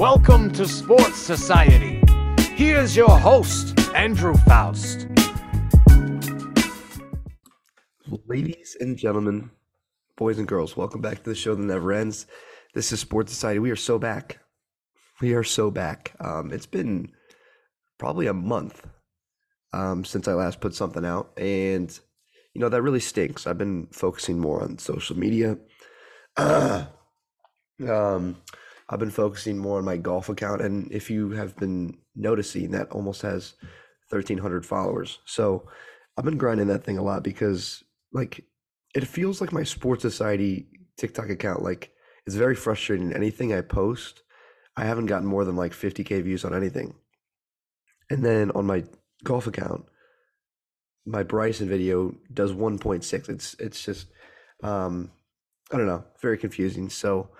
Welcome to Sports Society. Here's your host, Andrew Faust. Ladies and gentlemen, boys and girls, welcome back to the show that never ends. This is Sports Society. We are so back. We are so back. Um, it's been probably a month um, since I last put something out, and you know that really stinks. I've been focusing more on social media. um, I've been focusing more on my golf account, and if you have been noticing, that almost has thirteen hundred followers. So I've been grinding that thing a lot because like it feels like my sports society TikTok account like it's very frustrating. Anything I post, I haven't gotten more than like 50k views on anything. And then on my golf account, my Bryson video does 1.6. It's it's just um I don't know, very confusing. So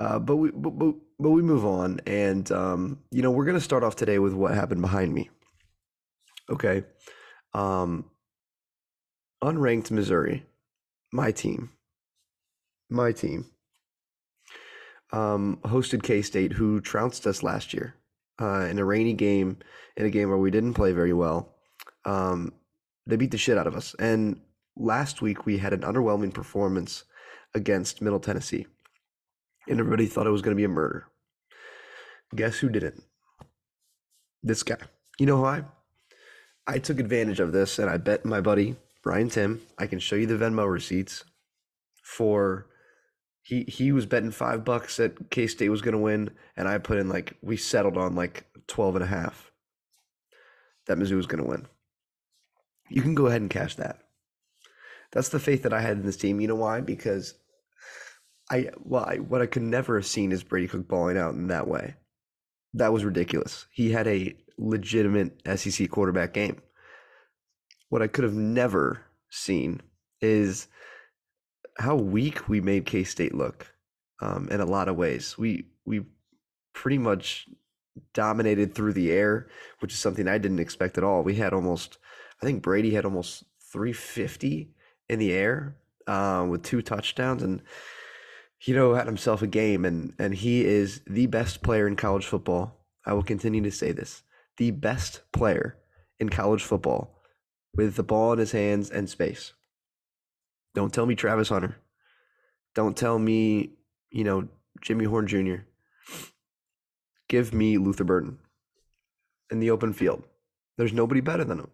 uh, but we but, but, but we move on and um you know, we're to start off today with what happened behind me. Okay. Um unranked Missouri, my team, my team, um, hosted K State, who trounced us last year uh, in a rainy game, in a game where we didn't play very well. Um, they beat the shit out of us. And last week we had an underwhelming performance against Middle Tennessee, and everybody thought it was going to be a murder. Guess who didn't? This guy. You know why? I took advantage of this and I bet my buddy Brian Tim. I can show you the Venmo receipts for he he was betting five bucks that K State was gonna win, and I put in like we settled on like 12 and a half that Mizzou was gonna win. You can go ahead and cash that. That's the faith that I had in this team. You know why? Because I well, I, what I could never have seen is Brady Cook balling out in that way. That was ridiculous. He had a legitimate SEC quarterback game. What I could have never seen is how weak we made K State look um, in a lot of ways. We we pretty much dominated through the air, which is something I didn't expect at all. We had almost, I think Brady had almost 350 in the air uh, with two touchdowns, and know had himself a game, and and he is the best player in college football. I will continue to say this: the best player in college football with the ball in his hands and space. Don't tell me Travis Hunter. Don't tell me, you know, Jimmy Horn Jr. Give me Luther Burden in the open field. There's nobody better than him.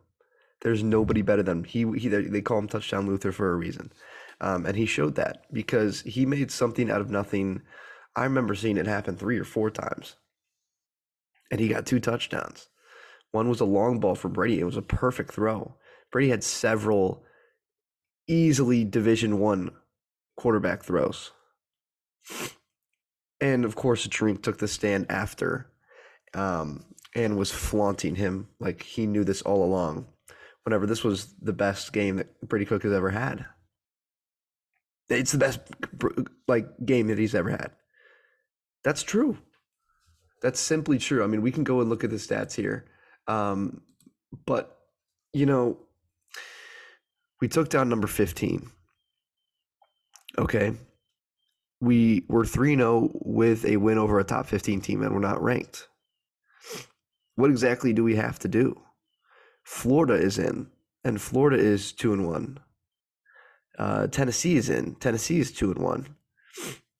There's nobody better than him. He, he they call him touchdown Luther for a reason. Um, and he showed that because he made something out of nothing. I remember seeing it happen three or four times. And he got two touchdowns. One was a long ball for Brady. It was a perfect throw. Brady had several easily Division One quarterback throws. And of course, Drink took the stand after um, and was flaunting him like he knew this all along. Whenever this was the best game that Brady Cook has ever had, it's the best like game that he's ever had. That's true. That's simply true. I mean, we can go and look at the stats here, um, but you know, we took down number 15. Okay. We were 3 0 with a win over a top 15 team, and we're not ranked. What exactly do we have to do? Florida is in, and Florida is 2 and 1. Uh, Tennessee is in. Tennessee is 2 and 1.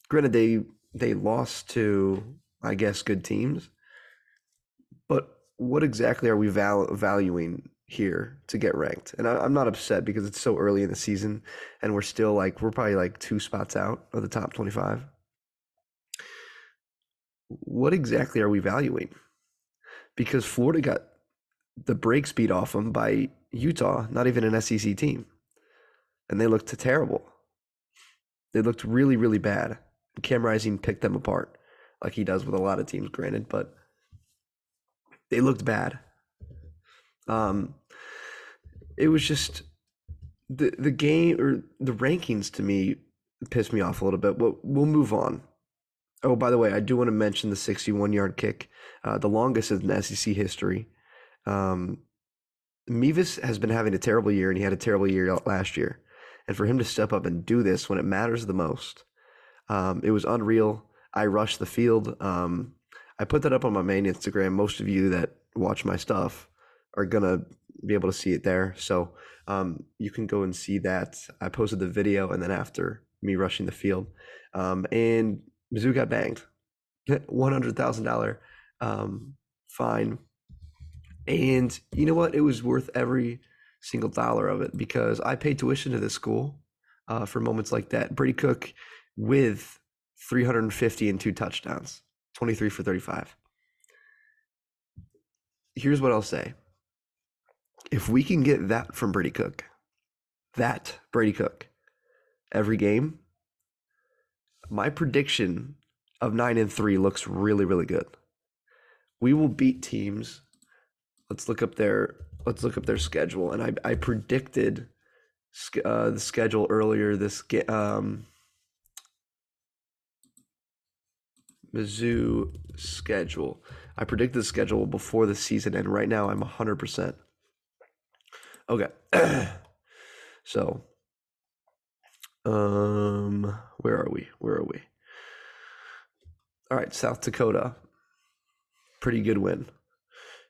Granted, they, they lost to, I guess, good teams. But what exactly are we val- valuing here to get ranked. And I, am not upset because it's so early in the season and we're still like, we're probably like two spots out of the top 25. What exactly are we valuing? Because Florida got the brakes beat off them by Utah, not even an SEC team. And they looked terrible. They looked really, really bad. Cam Rising picked them apart like he does with a lot of teams, granted, but they looked bad. Um, it was just the the game or the rankings to me pissed me off a little bit. But we'll move on. Oh, by the way, I do want to mention the 61 yard kick, uh, the longest in SEC history. Um, Mevis has been having a terrible year, and he had a terrible year last year. And for him to step up and do this when it matters the most, um, it was unreal. I rushed the field. Um, I put that up on my main Instagram. Most of you that watch my stuff are gonna be able to see it there. So um, you can go and see that. I posted the video, and then after me rushing the field, um, and Mizzou got banged, one hundred thousand dollar um, fine, and you know what? It was worth every single dollar of it because I paid tuition to this school uh, for moments like that. Brady Cook with 350 and two touchdowns, 23 for 35. Here's what I'll say. If we can get that from Brady Cook, that Brady Cook, every game, my prediction of nine and three looks really, really good. We will beat teams. Let's look up their let's look up their schedule. And I I predicted uh, the schedule earlier this um, Mizzou schedule. I predicted the schedule before the season, and right now I'm 100%. Okay. so, um, where are we? Where are we? All right, South Dakota. Pretty good win.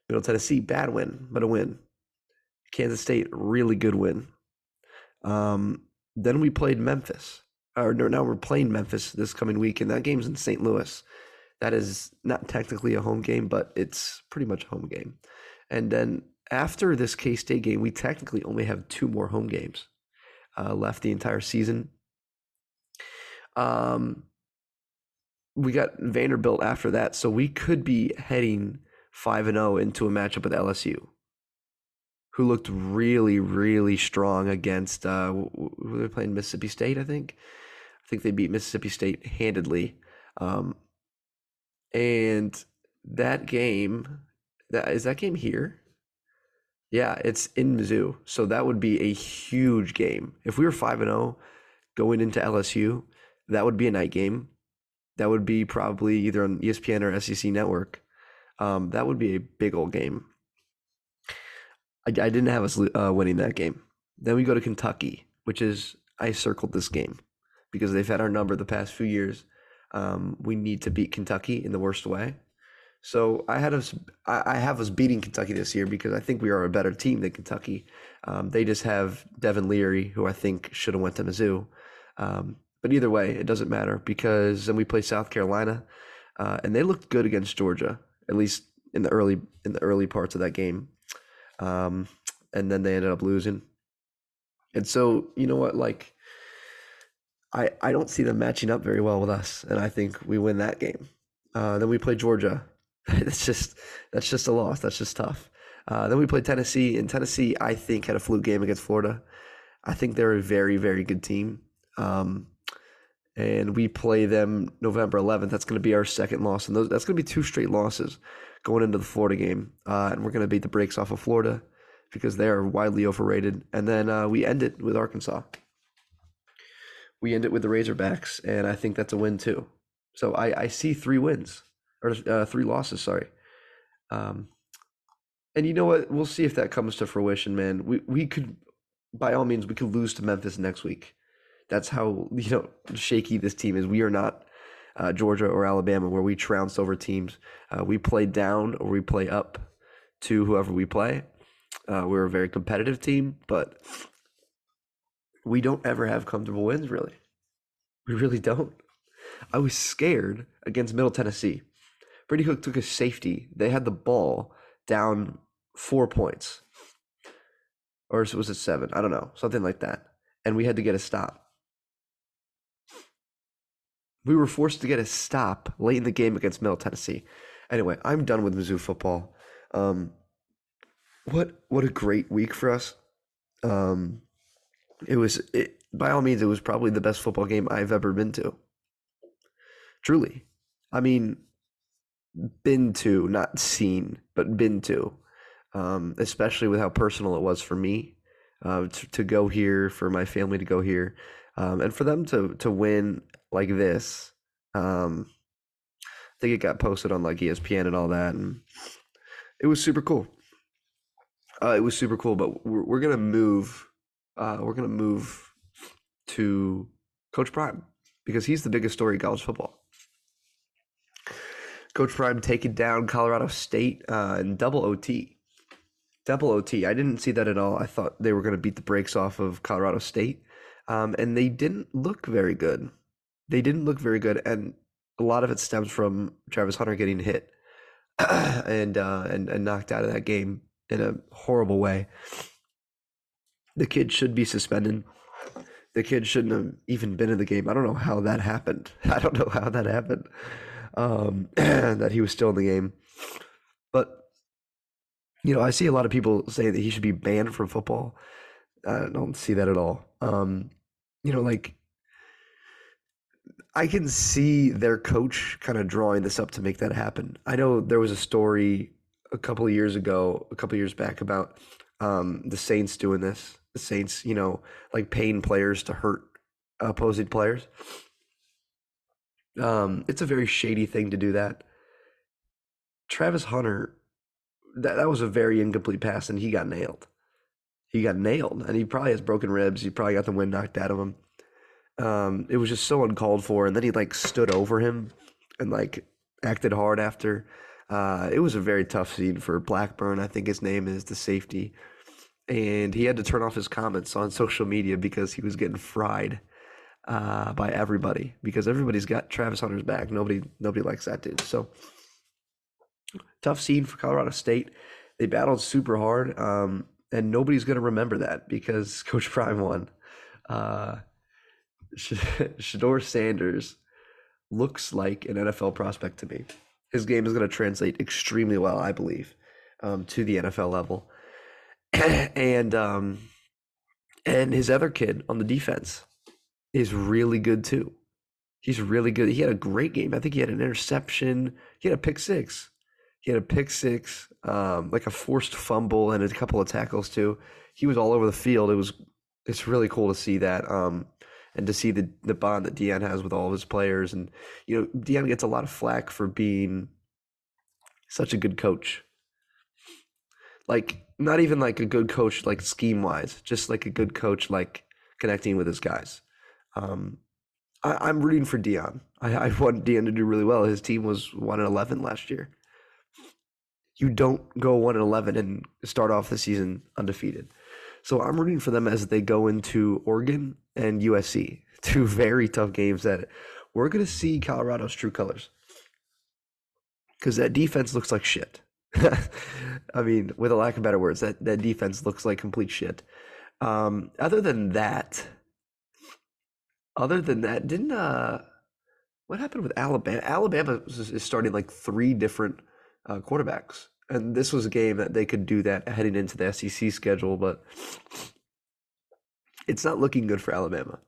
Middle Tennessee, bad win, but a win. Kansas State, really good win. Um, then we played Memphis. Or no, now we're playing Memphis this coming week, and that game's in St. Louis. That is not technically a home game, but it's pretty much a home game. And then after this K State game, we technically only have two more home games uh, left the entire season. Um, we got Vanderbilt after that, so we could be heading five and zero oh into a matchup with LSU, who looked really, really strong against. Uh, who they playing Mississippi State, I think. I think they beat Mississippi State handedly. Um, and that game, that is that game here. Yeah, it's in Mizzou, so that would be a huge game. If we were five and zero oh going into LSU, that would be a night game. That would be probably either on ESPN or SEC Network. Um, that would be a big old game. I, I didn't have us uh, winning that game. Then we go to Kentucky, which is I circled this game because they've had our number the past few years. Um, we need to beat Kentucky in the worst way. So I had us, I have us beating Kentucky this year because I think we are a better team than Kentucky. Um, they just have Devin Leary, who I think should have went to Mizzou. Um, but either way, it doesn't matter because then we play South Carolina, uh, and they looked good against Georgia, at least in the early in the early parts of that game. Um, and then they ended up losing. And so you know what, like I, I don't see them matching up very well with us, and I think we win that game. Uh, then we play Georgia. that's just that's just a loss. That's just tough. Uh, then we play Tennessee, and Tennessee I think had a fluke game against Florida. I think they're a very very good team. Um, and we play them November 11th. That's going to be our second loss, and those, that's going to be two straight losses going into the Florida game. Uh, and we're going to beat the brakes off of Florida because they are widely overrated. And then uh, we end it with Arkansas we end it with the Razorbacks, and I think that's a win too. So I, I see three wins or uh, three losses. Sorry. Um, and you know what? We'll see if that comes to fruition, man. We we could, by all means, we could lose to Memphis next week. That's how you know shaky this team is. We are not uh, Georgia or Alabama, where we trounce over teams. Uh, we play down or we play up to whoever we play. Uh, we're a very competitive team, but we don't ever have comfortable wins, really. We really don't. I was scared against Middle Tennessee. Brady Cook took a safety. They had the ball down four points. Or was it seven? I don't know. Something like that. And we had to get a stop. We were forced to get a stop late in the game against Middle Tennessee. Anyway, I'm done with Mizzou football. Um, what what a great week for us. Um, it was, it, by all means, it was probably the best football game I've ever been to. Truly. I mean, been to, not seen, but been to. Um, especially with how personal it was for me uh, to, to, go here, for my family to go here, um, and for them to to win like this. Um, I think it got posted on like ESPN and all that, and it was super cool. Uh, it was super cool, but we're, we're gonna move uh, we're to move to Coach Prime because he's the biggest story in college football. Coach Prime taking down Colorado State uh, in double OT. Double OT. I didn't see that at all. I thought they were going to beat the brakes off of Colorado State, um, and they didn't look very good. They didn't look very good, and a lot of it stems from Travis Hunter getting hit and uh, and and knocked out of that game in a horrible way. The kid should be suspended. The kid shouldn't have even been in the game. I don't know how that happened. I don't know how that happened. Um, that he was still in the game, but you know, I see a lot of people say that he should be banned from football. I don't see that at all. Um, you know, like I can see their coach kind of drawing this up to make that happen. I know there was a story a couple of years ago, a couple years back about um, the Saints doing this. The Saints, you know, like paying players to hurt opposing players. Um, it's a very shady thing to do that. Travis Hunter, that, that was a very incomplete pass, and he got nailed. He got nailed, and he probably has broken ribs. He probably got the wind knocked out of him. Um, it was just so uncalled for, and then he like stood over him and like acted hard after. Uh, it was a very tough scene for Blackburn. I think his name is the safety, and he had to turn off his comments on social media because he was getting fried uh, by everybody because everybody's got Travis Hunter's back. Nobody nobody likes that dude. So tough scene for Colorado State. They battled super hard, um, and nobody's going to remember that because Coach Prime won. Uh, Shedeur Sanders looks like an NFL prospect to me. His game is going to translate extremely well, I believe, um, to the NFL level. and um, and his other kid on the defense is really good too. He's really good. He had a great game. I think he had an interception. He had a pick six. He had a pick six, um, like a forced fumble and a couple of tackles too. He was all over the field. It was it's really cool to see that. Um, and to see the the bond that Deion has with all of his players. And you know, Deion gets a lot of flack for being such a good coach. Like not even like a good coach like scheme wise, just like a good coach like connecting with his guys. Um, I, am rooting for Deion. I, I want Deion to do really well. His team was one and eleven last year. You don't go one and eleven and start off the season undefeated. So I'm rooting for them as they go into Oregon and USC, two very tough games that we're going to see Colorado's true colors. Because that defense looks like shit. I mean, with a lack of better words, that, that defense looks like complete shit. Um, other than that, other than that, didn't uh, what happened with Alabama? Alabama is starting like three different uh, quarterbacks and this was a game that they could do that heading into the SEC schedule, but it's not looking good for Alabama.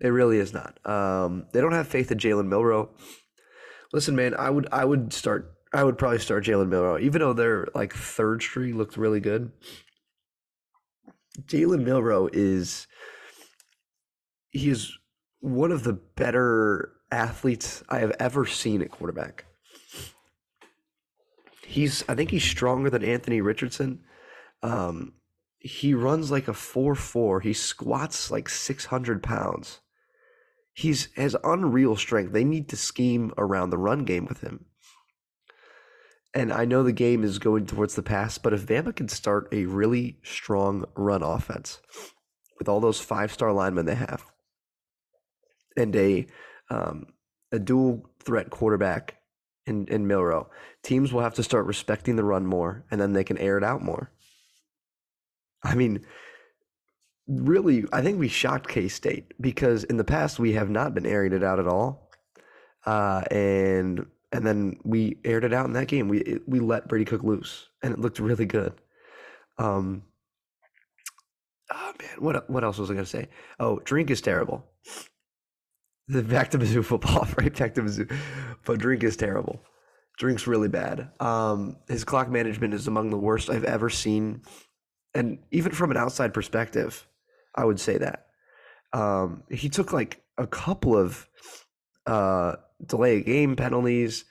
It really is not. Um, they don't have faith in Jalen Milroe. Listen, man, I would I would start I would probably start Jalen Milroe, even though their like third string looked really good. Jalen Milroe is he is one of the better athletes I have ever seen at quarterback. He's I think he's stronger than Anthony Richardson. Um, he runs like a four four. He squats like six hundred pounds. He's has unreal strength. They need to scheme around the run game with him. And I know the game is going towards the pass, but if Bama can start a really strong run offense with all those five star linemen they have, and a um, a dual threat quarterback in, in Milroe. Teams will have to start respecting the run more, and then they can air it out more. I mean, really, I think we shocked K State because in the past we have not been airing it out at all, uh, and and then we aired it out in that game. We it, we let Brady Cook loose, and it looked really good. Um, oh man, what what else was I gonna say? Oh, drink is terrible. The back to Mizzou football, right back to Mizzou. But drink is terrible. Drink's really bad. Um, his clock management is among the worst I've ever seen, and even from an outside perspective, I would say that. Um, he took like a couple of uh, delay game penalties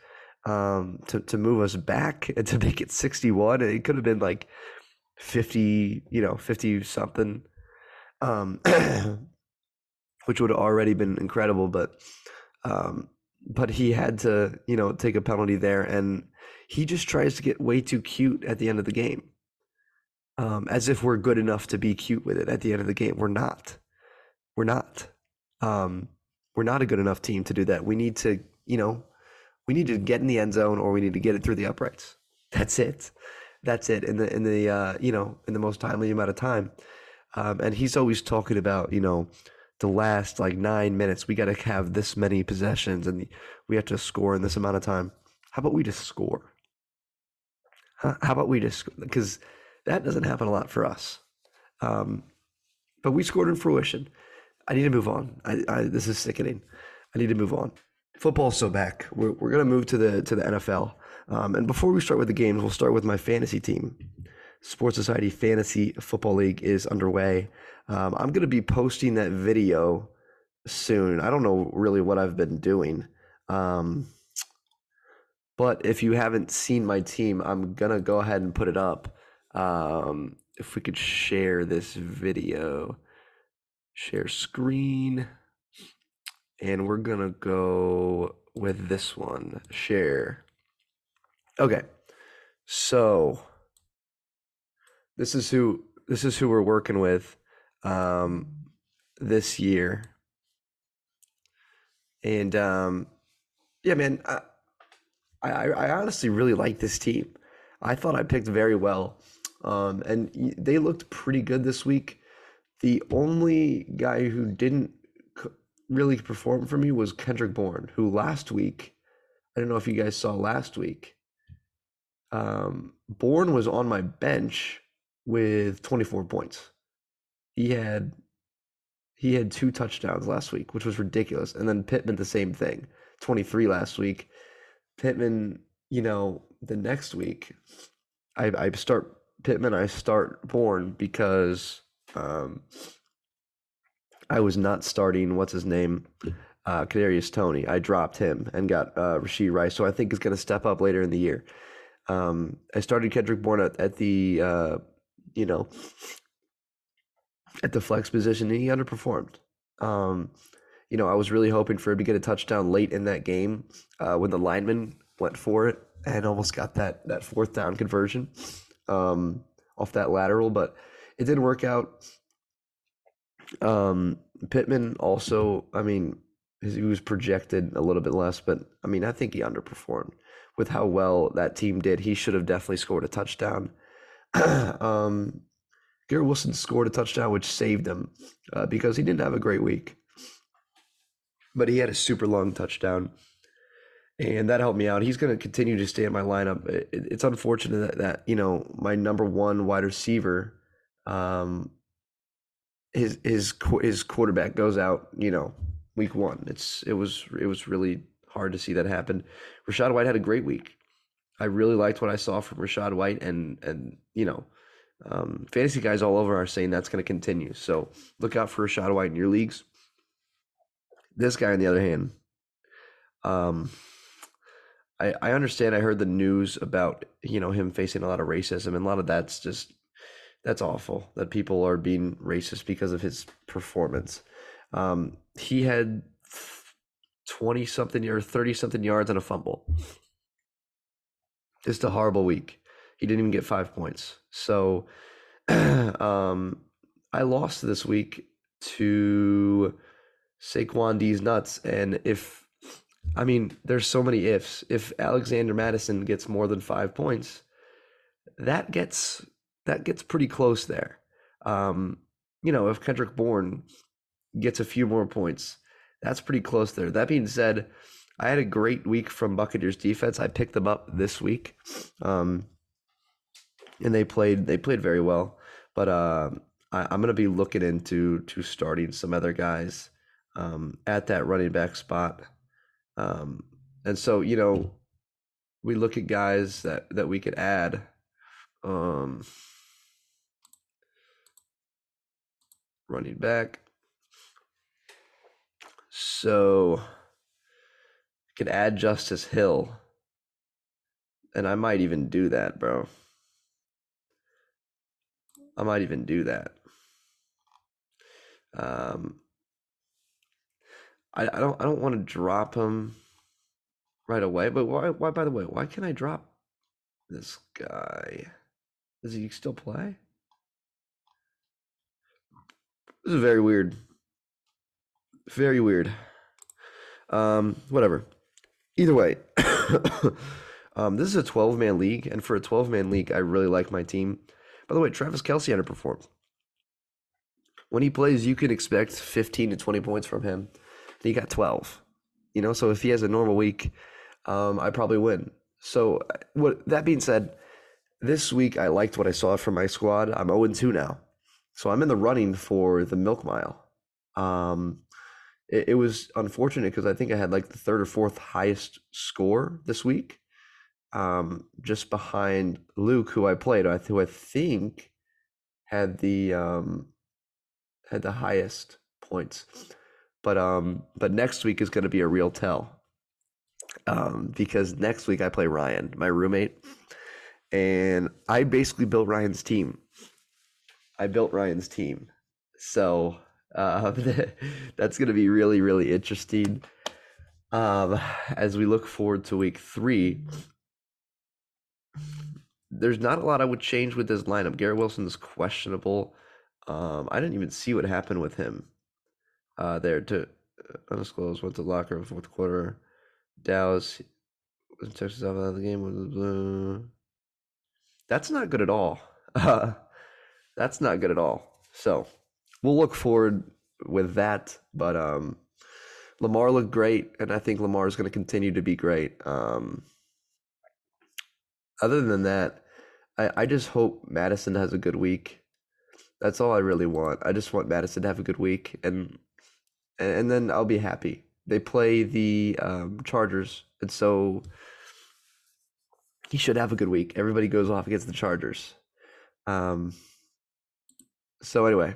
um, to to move us back and to make it sixty one. It could have been like fifty, you know, fifty something. Um, which would have already been incredible. But um, but he had to, you know, take a penalty there, and he just tries to get way too cute at the end of the game, um, as if we're good enough to be cute with it at the end of the game. We're not. We're not. Um, we're not a good enough team to do that. We need to, you know, we need to get in the end zone or we need to get it through the uprights. That's it. That's it. In the in the uh, you know in the most timely amount of time. Um, and he's always talking about you know the last like nine minutes. We got to have this many possessions and we have to score in this amount of time. How about we just score? How about we just because that doesn't happen a lot for us. Um, but we scored in fruition. I need to move on. I, I, this is sickening. I need to move on. Football's so back. We're, we're gonna move to the to the NFL. Um, and before we start with the games, we'll start with my fantasy team. Sports Society Fantasy Football League is underway. Um, I'm gonna be posting that video soon. I don't know really what I've been doing. Um, but if you haven't seen my team, I'm gonna go ahead and put it up. Um, if we could share this video share screen and we're gonna go with this one share okay so this is who this is who we're working with um this year. And um yeah man I, I i honestly really like this team. I thought i picked very well. Um and they looked pretty good this week. The only guy who didn't really perform for me was Kendrick Bourne, who last week, I don't know if you guys saw last week, um, Bourne was on my bench with 24 points. He had he had two touchdowns last week, which was ridiculous. And then Pittman the same thing, 23 last week. Pittman, you know, the next week, I, I start Pittman, I start Bourne because um, I was not starting what's his name, uh, Kadarius Toney. I dropped him and got uh, Rashee Rice, so I think he's going to step up later in the year. Um, I started Kendrick Bourne at, at the uh, you know at the flex position, and he underperformed. Um, you know, I was really hoping for him to get a touchdown late in that game uh, when the lineman went for it and almost got that that fourth down conversion um, off that lateral, but it didn't work out. Um, Pittman also, I mean, he was projected a little bit less, but I mean, I think he underperformed with how well that team did. He should have definitely scored a touchdown. um, Garrett Wilson scored a touchdown, which saved him uh, because he didn't have a great week, but he had a super long touchdown, and that helped me out. He's going to continue to stay in my lineup. It, it's unfortunate that, that you know my number one wide receiver um, his his his quarterback goes out, you know, week one. It's it was it was really hard to see that happen. Rachaad White had a great week. I really liked what I saw from Rachaad White, and and you know, um, fantasy guys all over are saying that's going to continue. So look out for Rachaad White in your leagues. This guy, on the other hand, um, I I understand. I heard the news about you know him facing a lot of racism, and a lot of that's just that's awful that people are being racist because of his performance. Um, he had 20 something or 30 something yards on a fumble. Just a horrible week. He didn't even get five points. So um, I lost this week to Saquon D's nuts. And if, I mean, there's so many ifs. If Alexander Mattison gets more than five points, that gets that gets pretty close there. Um, you know, if Kendrick Bourne gets a few more points, that's pretty close there. That being said, I had a great week from Buccaneers defense. I picked them up this week, um, and they played they played very well. But uh, I, am going to be looking into to starting some other guys um, at that running back spot. Um, and so you know, we look at guys that that we could add. Um, running back. So could add Justice Hill. And I might even do that, bro. I might even do that. Um I, I don't I don't want to drop him right away. But why? Why? By the way, why can't I drop this guy? Does he still play? This is very weird. Very weird. Um, whatever. Either way, um, this is a 12 man league, and for a 12 man league, I really like my team. By the way, Travis Kelce underperformed. When he plays, you can expect 15 to 20 points from him. He got 12. You know, so if he has a normal week, um, I probably win. So, what that being said, this week I liked what I saw from my squad. I'm 0 2 now. So I'm in the running for the milk mile. Um, it, it was unfortunate because I think I had like the third or fourth highest score this week, um, just behind Luke, who I played, who I think had the um, had the highest points. But um, but next week is going to be a real tell. Um, because next week I play Ryan, my roommate, and I basically built Ryan's team. I built Ryan's team, so uh, that's going to be really really interesting. Um, as we look forward to week three, there's not a lot I would change with this lineup. Garrett Wilson is questionable. Um, I didn't even see what happened with him. Uh, there to uh, undisclosed went to locker in fourth quarter. Dallas Texas out of the game. That's not good at all. Uh, that's not good at all. So we'll look forward with that. But um, Lamar looked great, and I think Lamar is going to continue to be great. Um, other than that, I, I just hope Mattison has a good week. That's all I really want. I just want Mattison to have a good week, and and then I'll be happy. They play the um, Chargers, and so he should have a good week. Everybody goes off against the Chargers. Um, so anyway,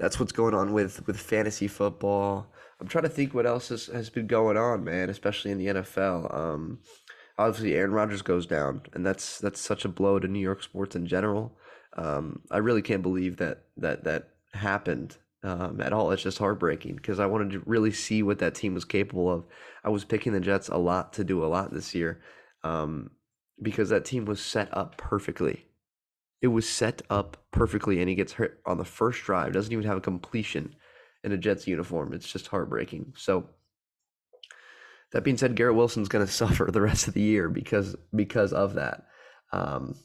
that's what's going on with with fantasy football. I'm trying to think what else has, has been going on, man, especially in the NFL. Um, obviously, Aaron Rodgers goes down, and that's that's such a blow to New York sports in general. Um, I really can't believe that that that happened um, at all. It's just heartbreaking because I wanted to really see what that team was capable of. I was picking the Jets a lot to do a lot this year um, because that team was set up perfectly. It was set up perfectly, and he gets hurt on the first drive. Doesn't even have a completion in a Jets uniform. It's just heartbreaking. So that being said, Garrett Wilson's going to suffer the rest of the year because because of that. Um,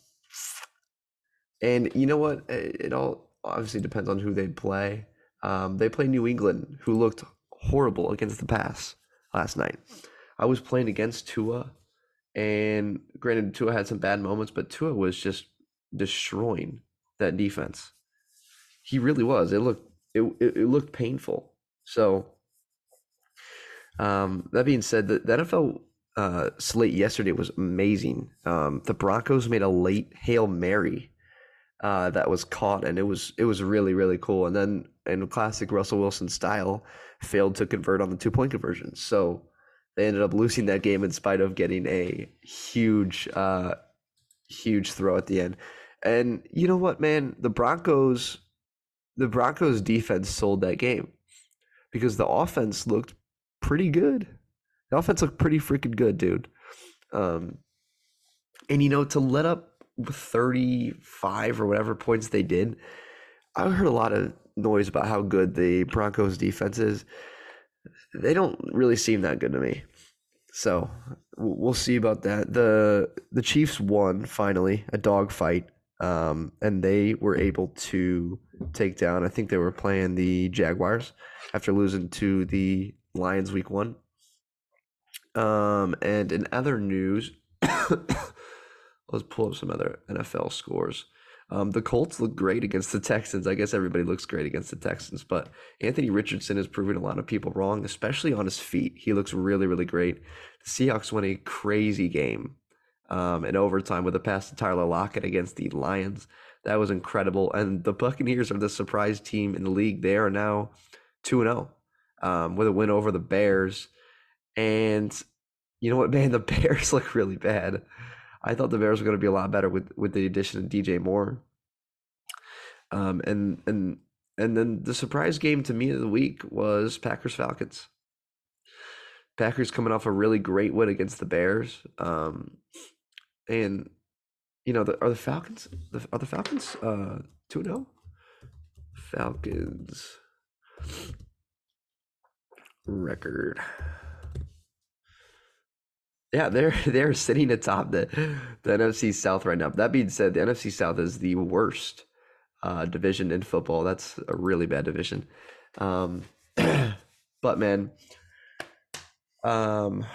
and you know what? It, it all obviously depends on who they play. Um, they play New England, who looked horrible against the pass last night. I was playing against Tua, and granted, Tua had some bad moments, but Tua was just destroying that defense. He really was. It looked it it, it looked painful. So, um, that being said, the, the NFL uh, slate yesterday was amazing. Um, the Broncos made a late hail mary uh, that was caught, and it was it was really really cool. And then in classic Russell Wilson style, failed to convert on the two point conversions. So they ended up losing that game in spite of getting a huge uh, huge throw at the end. And you know what, man, the Broncos the Broncos defense sold that game because the offense looked pretty good. The offense looked pretty freaking good, dude. Um, and you know, to let up 35 or whatever points they did, I heard a lot of noise about how good the Broncos defense is. They don't really seem that good to me. So we'll see about that. the The Chiefs won finally a dogfight, um, and they were able to take down. I think they were playing the Jaguars after losing to the Lions week one. Um, and in other news, let's pull up some other NFL scores. Um, the Colts look great against the Texans. I guess everybody looks great against the Texans, but Anthony Richardson has proven a lot of people wrong, especially on his feet. He looks really, really great. The Seahawks won a crazy game um, in overtime with a pass to Tyler Lockett against the Lions. That was incredible. And the Buccaneers are the surprise team in the league. They are now 2 0 um, with a win over the Bears. And you know what, man? The Bears look really bad. I thought the Bears were going to be a lot better with with the addition of DJ Moore. Um, and and and then the surprise game to me of the week was Packers Falcons. Packers coming off a really great win against the Bears. Um, and you know, the, are the Falcons the, are the Falcons uh 2-0? Falcons record. Yeah, they're they're sitting atop the the NFC South right now. That being said, the NFC South is the worst uh, division in football. That's a really bad division. Um, but man, um,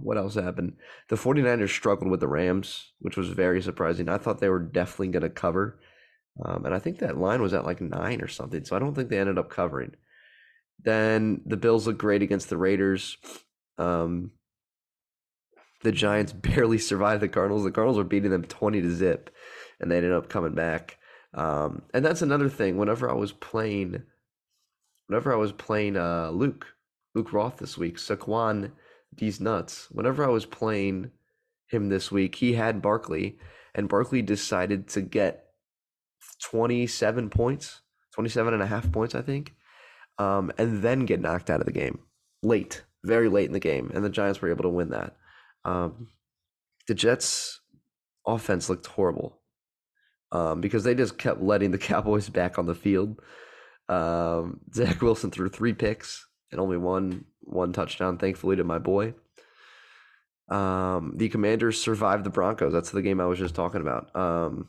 what else happened? The 49ers struggled with the Rams, which was very surprising. I thought they were definitely going to cover. Um, and I think that line was at like nine or something. So I don't think they ended up covering. Then the Bills looked great against the Raiders. Um, the Giants barely survived the Cardinals. The Cardinals were beating them 20 to zip, and they ended up coming back. Um, and that's another thing. Whenever I was playing, whenever I was playing uh, Luke, Luke Roth this week, Saquon, these nuts. Whenever I was playing him this week, he had Barkley, and Barkley decided to get 27 points, 27 and a half points, I think, um, and then get knocked out of the game late, very late in the game. And the Giants were able to win that. Um, the Jets' offense looked horrible um, because they just kept letting the Cowboys back on the field. Um, Zach Wilson threw three picks and only one one touchdown, thankfully to my boy. Um, the Commanders survived the Broncos. That's the game I was just talking about. Um,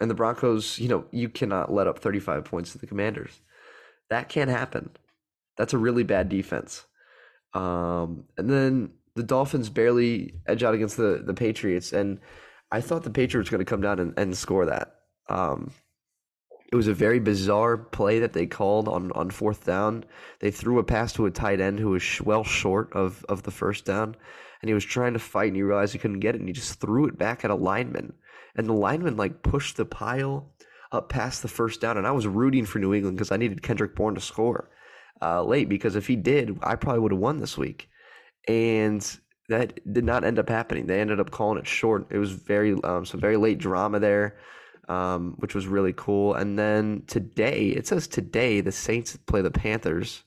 and the Broncos, you know, you cannot let up 35 points to the Commanders. That can't happen. That's a really bad defense. Um, and then the Dolphins barely edge out against the, the Patriots. And I thought the Patriots were going to come down and, and score that. Um, it was a very bizarre play that they called on, on fourth down. They threw a pass to a tight end who was well short of, of the first down. And he was trying to fight and he realized he couldn't get it. And he just threw it back at a lineman and the lineman like pushed the pile up past the first down. And I was rooting for New England because I needed Kendrick Bourne to score uh, late because if he did, I probably would have won this week. And that did not end up happening. They ended up calling it short. It was very um, some very late drama there, um, which was really cool. And then today, it says today the Saints play the Panthers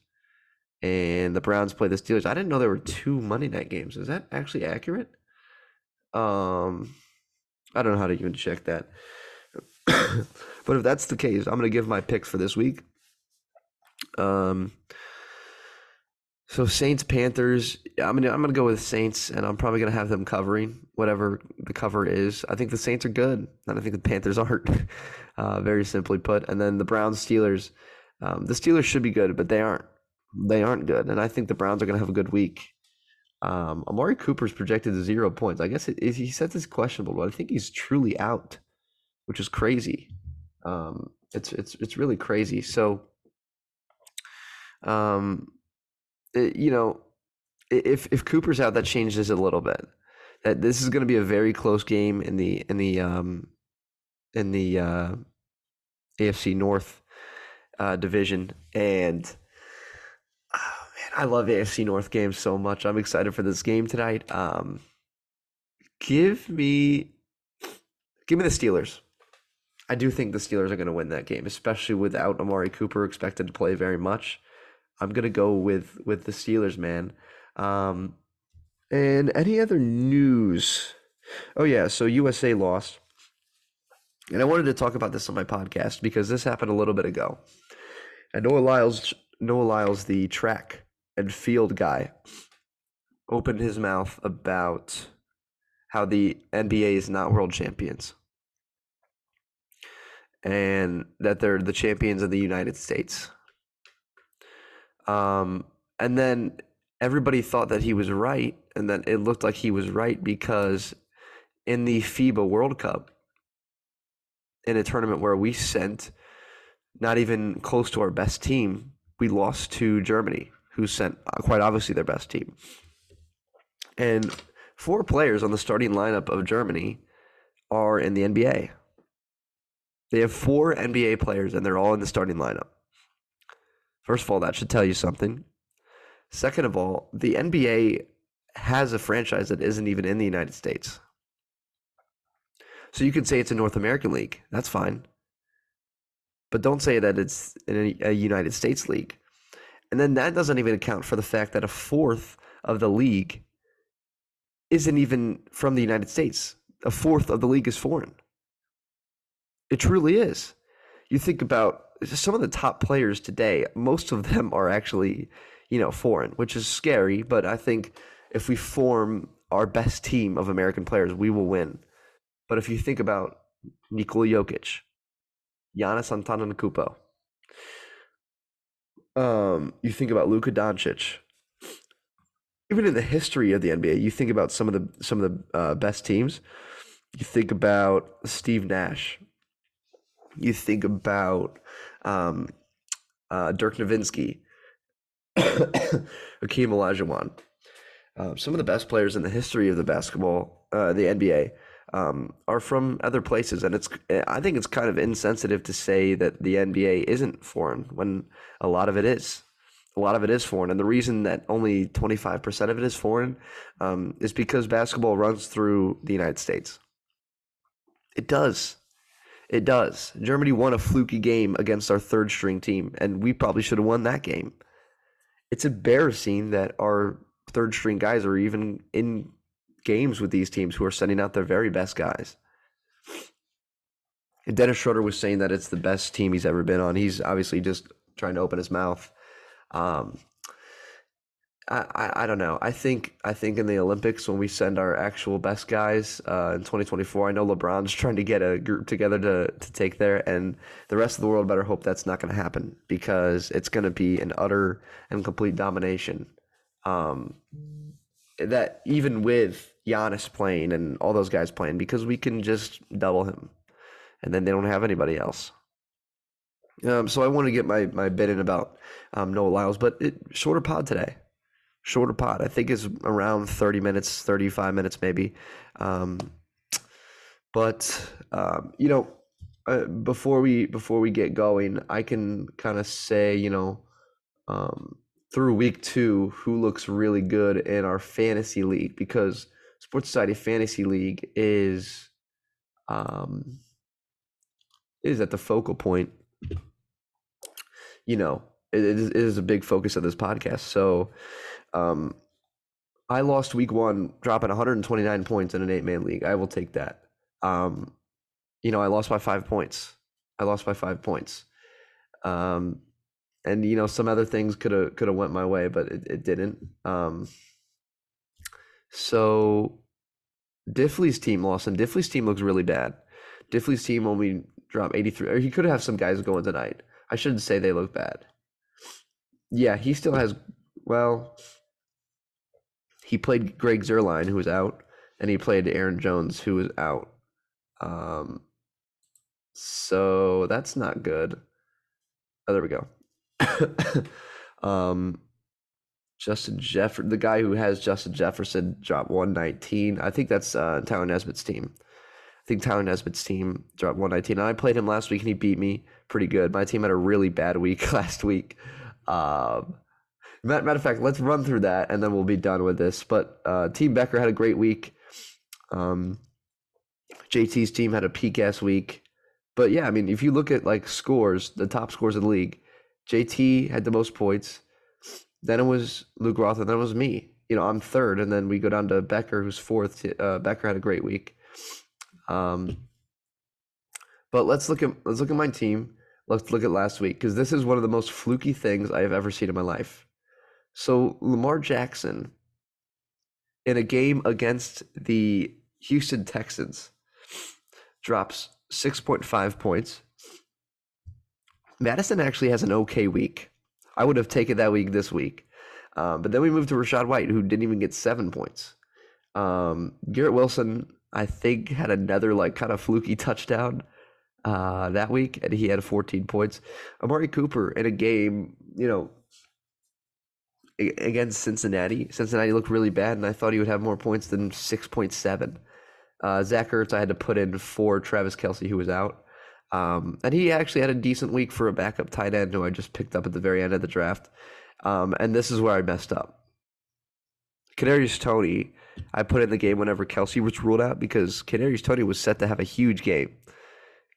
and the Browns play the Steelers. I didn't know there were two Monday night games. Is that actually accurate? Um, I don't know how to even check that. but if that's the case, I'm going to give my picks for this week. Um, so Saints Panthers. I'm gonna I'm gonna go with Saints, and I'm probably gonna have them covering whatever the cover is. I think the Saints are good, and I think the Panthers aren't. Uh, very simply put, and then the Browns Steelers. Um, the Steelers should be good, but they aren't. They aren't good, and I think the Browns are gonna have a good week. Um, Amari Cooper's projected to zero points. I guess it, it, he says it's questionable, but I think he's truly out, which is crazy. Um, it's it's it's really crazy. So, um, it, you know, if if Cooper's out, that changes a little bit. That this is going to be a very close game in the in the um, in the uh, AFC North uh, division, and man, I love AFC North games so much. I'm excited for this game tonight. Um, give me, give me the Steelers. I do think the Steelers are going to win that game, especially without Amari Cooper expected to play very much. I'm gonna go with with the Steelers, man. Um, and any other news? Oh yeah, so USA lost, and I wanted to talk about this on my podcast because this happened a little bit ago. And Noah Lyles, Noah Lyles, the track and field guy opened his mouth about how the NBA is not world champions and that they're the champions of the United States. Um, and then everybody thought that he was right, and that it looked like he was right because in the FIBA World Cup, in a tournament where we sent not even close to our best team, we lost to Germany who sent uh, quite obviously their best team. And four players on the starting lineup of Germany are in the NBA. They have four NBA players and they're all in the starting lineup. First of all, that should tell you something. Second of all, the NBA has a franchise that isn't even in the United States. So you can say it's a North American league. That's fine. But don't say that it's a, United States league And then that doesn't even account for the fact that a fourth of the league isn't even from the United States. A fourth of the league is foreign. It truly is. You think about some of the top players today, most of them are actually, you know, foreign, which is scary, but I think if we form our best team of American players, we will win. But if you think about Nikola Jokic, Giannis Antetokounmpo, um, you think about Luka Doncic. Even in the history of the NBA, you think about some of the some of the uh, best teams. You think about Steve Nash. You think about um, uh, Dirk Nowitzki, Hakeem Olajuwon. Uh, some of the best players in the history of the basketball, uh, the NBA, um, are from other places, and it's. I think it's kind of insensitive to say that the NBA isn't foreign when a lot of it is. A lot of it is foreign, and the reason that only twenty five percent of it is foreign um, is because basketball runs through the United States. It does. It does. Germany won a fluky game against our third string team, and we probably should have won that game. It's embarrassing that our third string guys are even in games with these teams who are sending out their very best guys. And Dennis Schroeder was saying that it's the best team he's ever been on. He's obviously just trying to open his mouth. Um, I, I, don't know. I think I think in the Olympics when we send our actual best guys uh, in 2024, I know LeBron's trying to get a group together to to take there, and the rest of the world better hope that's not going to happen because it's going to be an utter and complete domination. Um, that even with Giannis playing and all those guys playing, because we can just double him, and then they don't have anybody else. Um, so I want to get my my bit in about um, Noah Lyles, but it, shorter pod today, shorter pod. I think is around thirty minutes, thirty five minutes maybe. Um, but um, you know, uh, before we before we get going, I can kind of say you know um, through week two who looks really good in our fantasy league because Sports Society Fantasy League is um, is at the focal point you know, it, it is a big focus of this podcast. So, um, I lost week one, dropping 129 points in an eight man league. I will take that. Um, you know, I lost by five points. I lost by five points. Um, and you know, some other things could have could have went my way, but it, it didn't. Um, so Diffley's team lost, and Diffley's team looks really bad. Diffley's team only dropped 83. Or he could have some guys going tonight. I shouldn't say they look bad. Yeah, he still has. Well, he played Greg Zuerlein, who was out, and he played Aaron Jones, who was out. Um, so that's not good. Oh, there we go. um, Justin Jefferson, the guy who has Justin Jefferson, dropped 119. I think that's uh, Tyler Nesbitt's team. I think Tyler Nesbitt's team dropped 119. And I played him last week and he beat me pretty good. My team had a really bad week last week. Um, matter, of fact, let's run through that and then we'll be done with this. But uh, Team Becker had a great week. Um, JT's team had a peak ass week. But yeah, I mean, if you look at like scores, the top scores in the league, JT had the most points. Then it was Luke Roth, and then it was me. You know, I'm third, and then we go down to Becker, who's fourth. Uh, Becker had a great week. Um, but let's look at let's look at my team. Let's look at last week because this is one of the most fluky things I have ever seen in my life. So Lamar Jackson in a game against the Houston Texans drops 6.5 points. Mattison actually has an okay week. I would have taken that week this week. Um, but then we moved to Rachaad White, who didn't even get seven points. Um, Garrett Wilson, I think, had another like kind of fluky touchdown uh, that week, and he had 14 points. Amari Cooper in a game, you know, against Cincinnati. Cincinnati looked really bad, and I thought he would have more points than 6.7. Uh, Zach Ertz, I had to put in for Travis Kelce, who was out. Um, and he actually had a decent week for a backup tight end who I just picked up at the very end of the draft. Um, and this is where I messed up. Kadarius Toney, I put in the game whenever Kelce was ruled out because Kadarius Toney was set to have a huge game.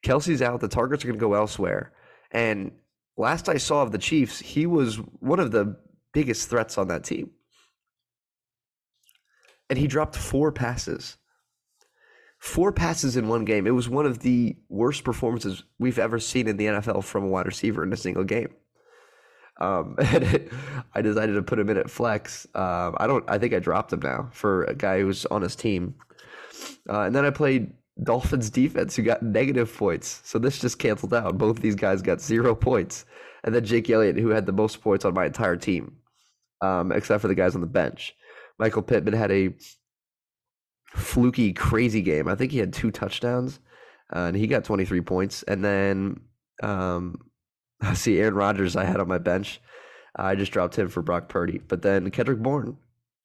Kelsey's out, the targets are going to go elsewhere. And last I saw of the Chiefs, he was one of the biggest threats on that team. And he dropped four passes. Four passes in one game. It was one of the worst performances we've ever seen in the NFL from a wide receiver in a single game. Um, and it, I decided to put him in at flex. Um, I don't. I think I dropped him now for a guy who's on his team. Uh, and then I played Dolphins defense, who got negative points. So this just canceled out. Both these guys got zero points. And then Jake Elliott, who had the most points on my entire team, um, except for the guys on the bench. Michael Pittman had a fluky, crazy game. I think he had two touchdowns, uh, and he got 23 points. And then um, I see Aaron Rodgers I had on my bench. I just dropped him for Brock Purdy. But then Kendrick Bourne.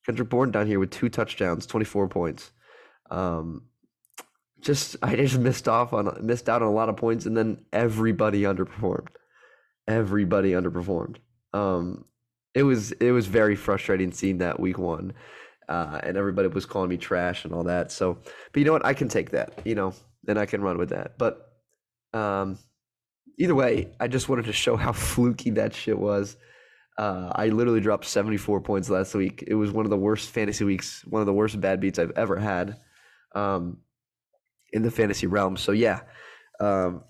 Kendrick Bourne down here with two touchdowns, 24 points. Um, just I just missed off on missed out on a lot of points, and then everybody underperformed. Everybody underperformed. Um, it was it was very frustrating seeing that week one, uh, and everybody was calling me trash and all that. So, but you know what? I can take that, you know, and I can run with that. But um, either way, I just wanted to show how fluky that shit was. Uh, I literally dropped 74 points last week. It was one of the worst fantasy weeks, one of the worst bad beats I've ever had um, in the fantasy realm. So yeah, um,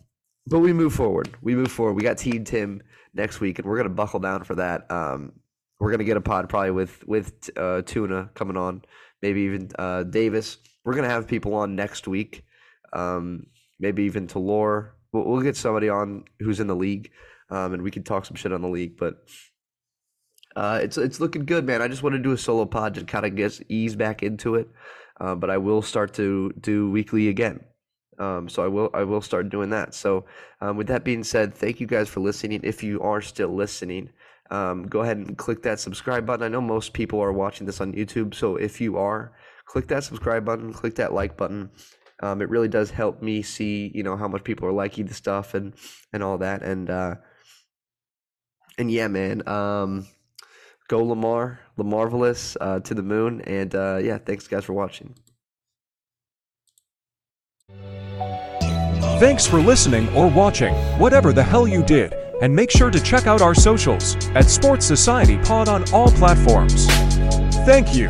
but we move forward. We move forward. We got Team Tim next week, and we're gonna buckle down for that. Um, we're gonna get a pod probably with with uh, Tuna coming on, maybe even uh, Davis. We're gonna have people on next week. Um, maybe even Talor. We'll, we'll get somebody on who's in the league, um, and we can talk some shit on the league. But uh, it's it's looking good, man. I just want to do a solo pod to kind of get ease back into it, uh, but I will start to do weekly again. Um, so I will I will start doing that. So um, with that being said, thank you guys for listening. If you are still listening, um, go ahead and click that subscribe button. I know most people are watching this on YouTube, so if you are, click that subscribe button, click that like button. Um, it really does help me see, you know, how much people are liking the stuff and and all that. And uh, and yeah, man. Um, go Lamar, Lamarvelous uh, to the moon. And uh, yeah, thanks guys for watching. Thanks for listening or watching, whatever the hell you did. And make sure to check out our socials at Sports Society Pod on all platforms. Thank you.